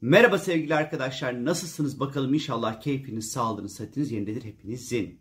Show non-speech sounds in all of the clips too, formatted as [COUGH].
Merhaba sevgili arkadaşlar. Nasılsınız bakalım inşallah keyfiniz, sağlığınız, sıhhatiniz yerindedir hepinizin.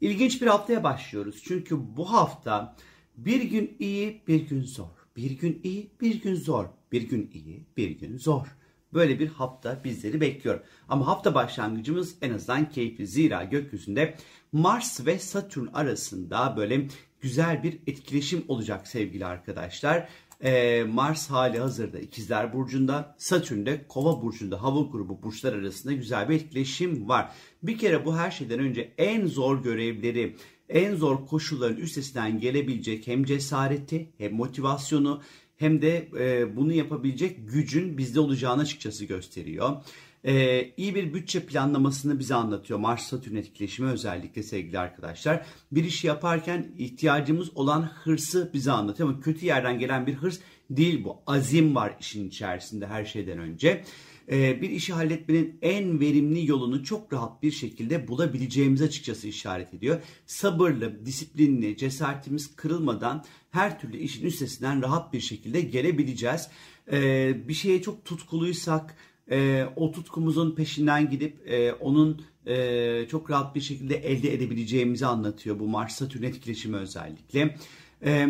İlginç bir haftaya başlıyoruz. Çünkü bu hafta bir gün iyi, bir gün zor. Bir gün iyi, bir gün zor. Bir gün iyi, bir gün zor. Böyle bir hafta bizleri bekliyor. Ama hafta başlangıcımız en azından keyifli. Zira gökyüzünde Mars ve Satürn arasında böyle güzel bir etkileşim olacak sevgili arkadaşlar. Ee, Mars hali hazırda ikizler burcunda, Satürn de kova burcunda hava grubu burçlar arasında güzel bir etkileşim var. Bir kere bu her şeyden önce en zor görevleri, en zor koşulların üstesinden gelebilecek hem cesareti hem motivasyonu hem de e, bunu yapabilecek gücün bizde olacağını açıkçası gösteriyor. E, iyi bir bütçe planlamasını bize anlatıyor Mars Satürn etkileşimi özellikle sevgili arkadaşlar. Bir işi yaparken ihtiyacımız olan hırsı bize anlatıyor ama kötü yerden gelen bir hırs değil bu. Azim var işin içerisinde her şeyden önce. E, bir işi halletmenin en verimli yolunu çok rahat bir şekilde bulabileceğimiz açıkçası işaret ediyor. Sabırlı, disiplinli, cesaretimiz kırılmadan her türlü işin üstesinden rahat bir şekilde gelebileceğiz. E, bir şeye çok tutkuluysak e, o tutkumuzun peşinden gidip e, onun e, çok rahat bir şekilde elde edebileceğimizi anlatıyor bu Mars Satürn etkileşimi özellikle. E,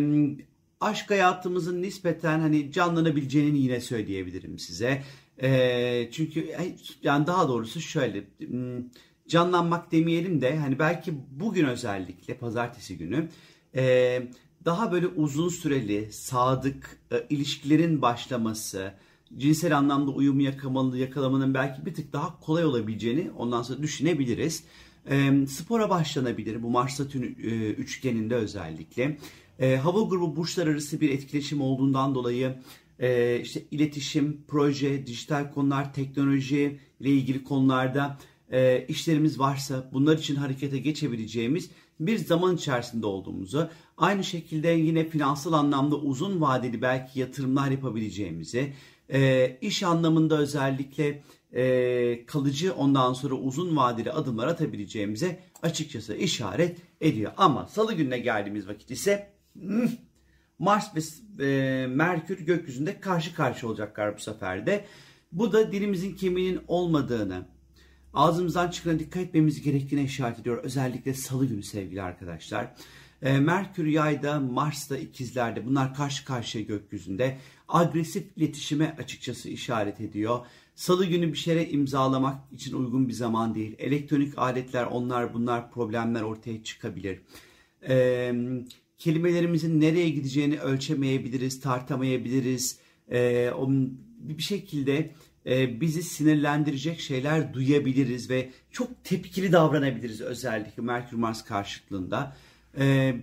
aşk hayatımızın nispeten hani canlanabileceğini yine söyleyebilirim size. E, çünkü yani daha doğrusu şöyle hmm, canlanmak demeyelim de hani belki bugün özellikle pazartesi günü e, daha böyle uzun süreli sadık e, ilişkilerin başlaması, cinsel anlamda uyumu yakalamanın, yakalamanın belki bir tık daha kolay olabileceğini ondan sonra düşünebiliriz. E, spora başlanabilir bu Mars Satürn e, üçgeninde özellikle. E, hava grubu burçlar arası bir etkileşim olduğundan dolayı e, işte iletişim, proje, dijital konular, teknoloji ile ilgili konularda e, işlerimiz varsa bunlar için harekete geçebileceğimiz bir zaman içerisinde olduğumuzu, aynı şekilde yine finansal anlamda uzun vadeli belki yatırımlar yapabileceğimizi, e, iş anlamında özellikle e, kalıcı ondan sonra uzun vadeli adımlar atabileceğimize açıkçası işaret ediyor. Ama salı gününe geldiğimiz vakit ise hmm, Mars ve e, Merkür gökyüzünde karşı karşı olacaklar bu sefer de. Bu da dilimizin kemiğinin olmadığını, ağzımızdan çıkana dikkat etmemiz gerektiğine işaret ediyor. Özellikle salı günü sevgili arkadaşlar. E, Merkür yayda, Mars da ikizlerde bunlar karşı karşıya gökyüzünde agresif iletişime açıkçası işaret ediyor. Salı günü bir şeylere imzalamak için uygun bir zaman değil. Elektronik aletler onlar bunlar problemler ortaya çıkabilir. Ee, kelimelerimizin nereye gideceğini ölçemeyebiliriz, tartamayabiliriz. Ee, bir şekilde e, bizi sinirlendirecek şeyler duyabiliriz ve çok tepkili davranabiliriz özellikle Merkür Mars karşıtlığında. Ee,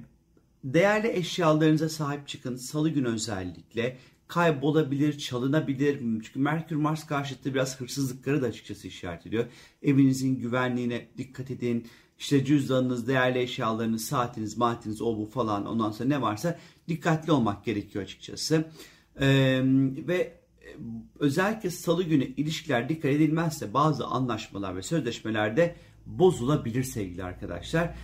değerli eşyalarınıza sahip çıkın. Salı günü özellikle kaybolabilir, çalınabilir. Çünkü Merkür Mars karşıtı biraz hırsızlıkları da açıkçası işaret ediyor. Evinizin güvenliğine dikkat edin. İşte cüzdanınız, değerli eşyalarınız, saatiniz, maatiniz, o bu falan ondan sonra ne varsa dikkatli olmak gerekiyor açıkçası. Ee, ve özellikle salı günü ilişkiler dikkat edilmezse bazı anlaşmalar ve sözleşmelerde bozulabilir sevgili arkadaşlar.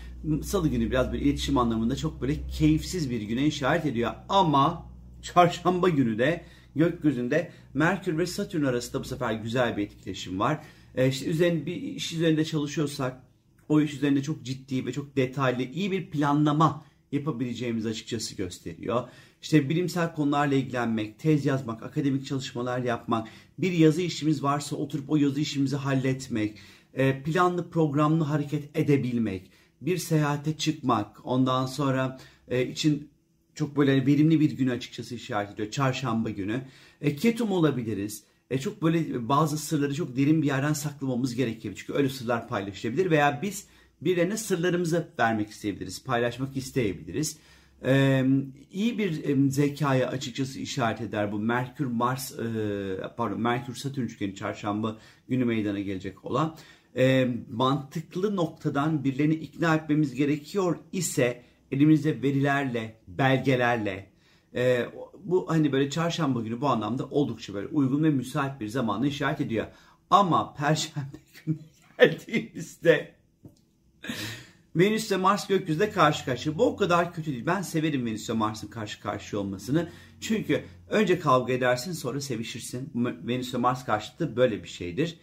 Salı günü biraz bir iletişim anlamında çok böyle keyifsiz bir güne işaret ediyor ama çarşamba günü de gökyüzünde Merkür ve Satürn arasında bu sefer güzel bir etkileşim var. E işte üzerinde bir iş üzerinde çalışıyorsak o iş üzerinde çok ciddi ve çok detaylı iyi bir planlama yapabileceğimiz açıkçası gösteriyor. İşte bilimsel konularla ilgilenmek, tez yazmak, akademik çalışmalar yapmak, bir yazı işimiz varsa oturup o yazı işimizi halletmek, e, planlı programlı hareket edebilmek, bir seyahate çıkmak, ondan sonra e, için çok böyle verimli bir günü açıkçası işaret ediyor. Çarşamba günü. E, ketum olabiliriz. E, çok böyle bazı sırları çok derin bir yerden saklamamız gerekiyor. Çünkü öyle sırlar paylaşılabilir veya biz birilerine sırlarımızı vermek isteyebiliriz. Paylaşmak isteyebiliriz. Ee, iyi bir zekaya açıkçası işaret eder bu Merkür Mars e, pardon Merkür Satürn üçgeni çarşamba günü meydana gelecek olan e, mantıklı noktadan birilerini ikna etmemiz gerekiyor ise elimizde verilerle, belgelerle e, bu hani böyle çarşamba günü bu anlamda oldukça böyle uygun ve müsait bir zamanı işaret ediyor. Ama perşembe [LAUGHS] günü geldiğimizde Venüs ve Mars gökyüzünde karşı karşıya. Bu o kadar kötü değil. Ben severim Venüs ve Mars'ın karşı karşıya olmasını. Çünkü önce kavga edersin sonra sevişirsin. Venüs ve Mars karşıtı böyle bir şeydir.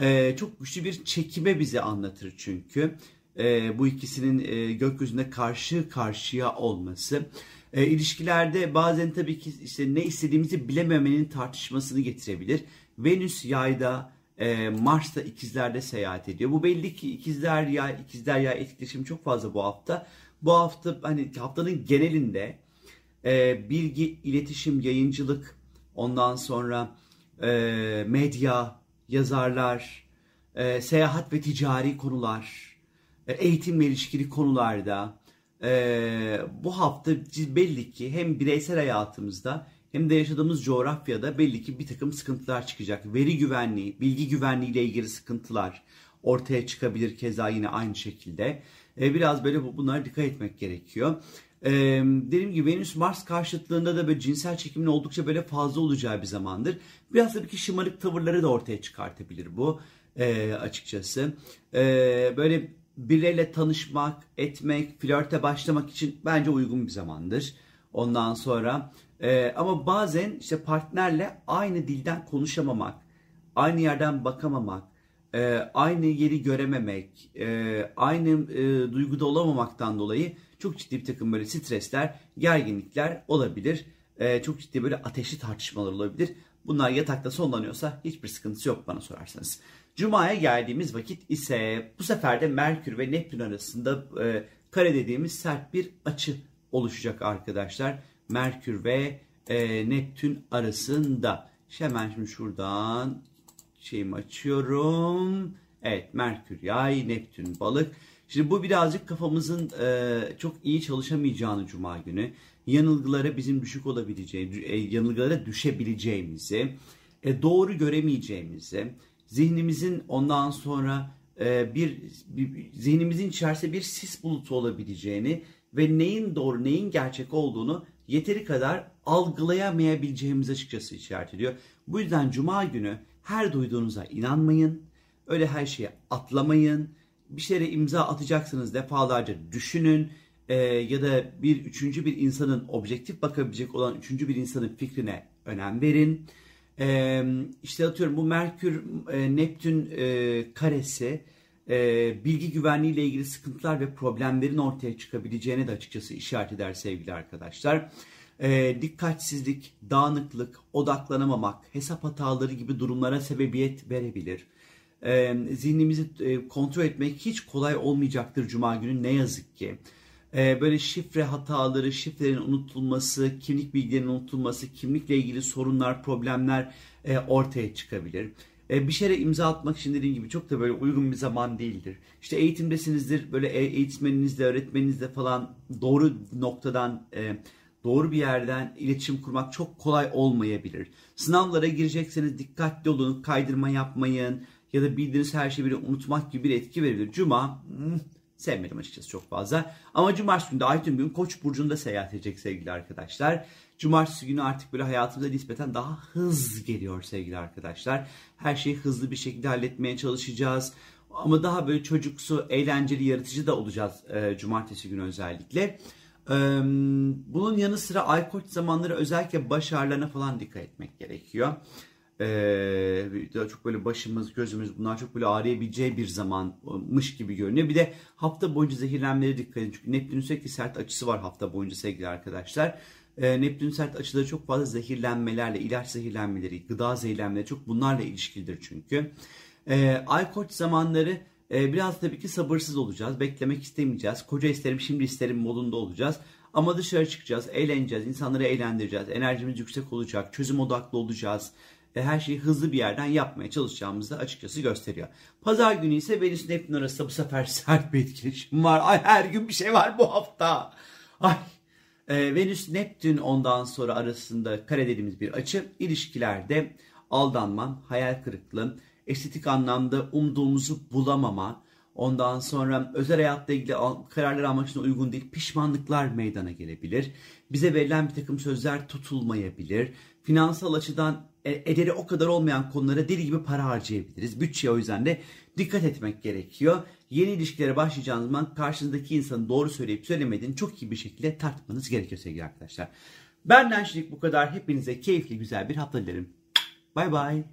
Ee, çok güçlü bir çekime bizi anlatır çünkü. Ee, bu ikisinin e, gökyüzünde karşı karşıya olması. E, ilişkilerde bazen tabii ki işte ne istediğimizi bilememenin tartışmasını getirebilir. Venüs yayda, e, Mars da ikizlerde seyahat ediyor. Bu belli ki ikizler yay, ikizler yay etkileşim çok fazla bu hafta. Bu hafta hani haftanın genelinde e, bilgi, iletişim, yayıncılık, ondan sonra e, medya, yazarlar, e, seyahat ve ticari konular, e, eğitimle ilişkili konularda e, bu hafta belli ki hem bireysel hayatımızda hem de yaşadığımız coğrafyada belli ki bir takım sıkıntılar çıkacak. Veri güvenliği, bilgi güvenliği ile ilgili sıkıntılar ortaya çıkabilir keza yine aynı şekilde. E, biraz böyle bunlara dikkat etmek gerekiyor. E, dediğim gibi Venüs Mars karşıtlığında da böyle cinsel çekimin oldukça böyle fazla olacağı bir zamandır. Biraz tabii ki şımarık tavırları da ortaya çıkartabilir bu e, açıkçası. E, böyle birileriyle tanışmak, etmek, flörte başlamak için bence uygun bir zamandır. Ondan sonra e, ama bazen işte partnerle aynı dilden konuşamamak, aynı yerden bakamamak, e, aynı yeri görememek, e, aynı e, duyguda olamamaktan dolayı çok ciddi bir takım böyle stresler, gerginlikler olabilir. E, çok ciddi böyle ateşli tartışmalar olabilir. Bunlar yatakta sonlanıyorsa hiçbir sıkıntısı yok bana sorarsanız. Cuma'ya geldiğimiz vakit ise bu sefer de Merkür ve Neptün arasında e, kare dediğimiz sert bir açı oluşacak arkadaşlar. Merkür ve e, Neptün arasında. Hemen şimdi şuradan şeyimi açıyorum. Evet Merkür yay, Neptün balık. Şimdi bu birazcık kafamızın e, çok iyi çalışamayacağını Cuma günü. Yanılgılara bizim düşük olabileceği, e, yanılgılara düşebileceğimizi, e, doğru göremeyeceğimizi, zihnimizin ondan sonra e, bir, bir zihnimizin içerisinde bir sis bulutu olabileceğini ve neyin doğru neyin gerçek olduğunu yeteri kadar algılayamayabileceğimiz açıkçası işaret ediyor. Bu yüzden cuma günü her duyduğunuza inanmayın. Öyle her şeye atlamayın. Bir şeye imza atacaksınız defalarca düşünün. Ee, ya da bir üçüncü bir insanın objektif bakabilecek olan üçüncü bir insanın fikrine önem verin. Ee, işte atıyorum bu Merkür e, Neptün e, karesi e, bilgi güvenliği ile ilgili sıkıntılar ve problemlerin ortaya çıkabileceğine de açıkçası işaret eder sevgili arkadaşlar. E, dikkatsizlik, dağınıklık, odaklanamamak, hesap hataları gibi durumlara sebebiyet verebilir. E, zihnimizi e, kontrol etmek hiç kolay olmayacaktır Cuma günü ne yazık ki. E, böyle şifre hataları, şifrelerin unutulması, kimlik bilgilerinin unutulması, kimlikle ilgili sorunlar, problemler e, ortaya çıkabilir. E, bir şeye imza atmak için dediğim gibi çok da böyle uygun bir zaman değildir. İşte eğitimdesinizdir, böyle e, eğitmeninizle, öğretmeninizle falan doğru noktadan, e, doğru bir yerden iletişim kurmak çok kolay olmayabilir. Sınavlara girecekseniz dikkatli olun, kaydırma yapmayın ya da bildiğiniz her şeyi bir unutmak gibi bir etki verebilir. Cuma, hmm, sevmedim açıkçası çok fazla. Ama cumartesi günü de Aytun gün Koç burcunda seyahat edecek sevgili arkadaşlar. Cumartesi günü artık böyle hayatımıza nispeten daha hız geliyor sevgili arkadaşlar. Her şeyi hızlı bir şekilde halletmeye çalışacağız. Ama daha böyle çocuksu, eğlenceli, yaratıcı da olacağız e, cumartesi günü özellikle. E, bunun yanı sıra ay koç zamanları özellikle baş ağrılarına falan dikkat etmek gerekiyor. Ee, çok böyle başımız, gözümüz bunlar çok böyle ağrıyabileceği bir zamanmış gibi görünüyor. Bir de hafta boyunca zehirlenmelere dikkat edin. Çünkü Neptün'ün sürekli sert açısı var hafta boyunca sevgili arkadaşlar. Ee, Neptün sert açıları çok fazla zehirlenmelerle, ilaç zehirlenmeleri, gıda zehirlenmeleri çok bunlarla ilişkilidir çünkü. Ee, ay koç zamanları e, biraz tabii ki sabırsız olacağız. Beklemek istemeyeceğiz. Koca isterim, şimdi isterim modunda olacağız. Ama dışarı çıkacağız, eğleneceğiz, insanları eğlendireceğiz, enerjimiz yüksek olacak, çözüm odaklı olacağız her şeyi hızlı bir yerden yapmaya çalışacağımızı da açıkçası gösteriyor. Pazar günü ise Venüs Neptün arasında bu sefer [LAUGHS] sert bir etkileşim var. Ay her gün bir şey var bu hafta. Ay e, Venüs Neptün ondan sonra arasında kare dediğimiz bir açı. İlişkilerde aldanma, hayal kırıklığı, estetik anlamda umduğumuzu bulamama, ondan sonra özel hayatla ilgili kararlar almak için uygun değil pişmanlıklar meydana gelebilir. Bize verilen bir takım sözler tutulmayabilir. Finansal açıdan e, ederi o kadar olmayan konulara deli gibi para harcayabiliriz. Bütçeye o yüzden de dikkat etmek gerekiyor. Yeni ilişkilere başlayacağınız zaman karşınızdaki insanın doğru söyleyip söylemediğini çok iyi bir şekilde tartmanız gerekiyor sevgili arkadaşlar. Benden şimdilik bu kadar. Hepinize keyifli güzel bir hafta dilerim. Bay bay.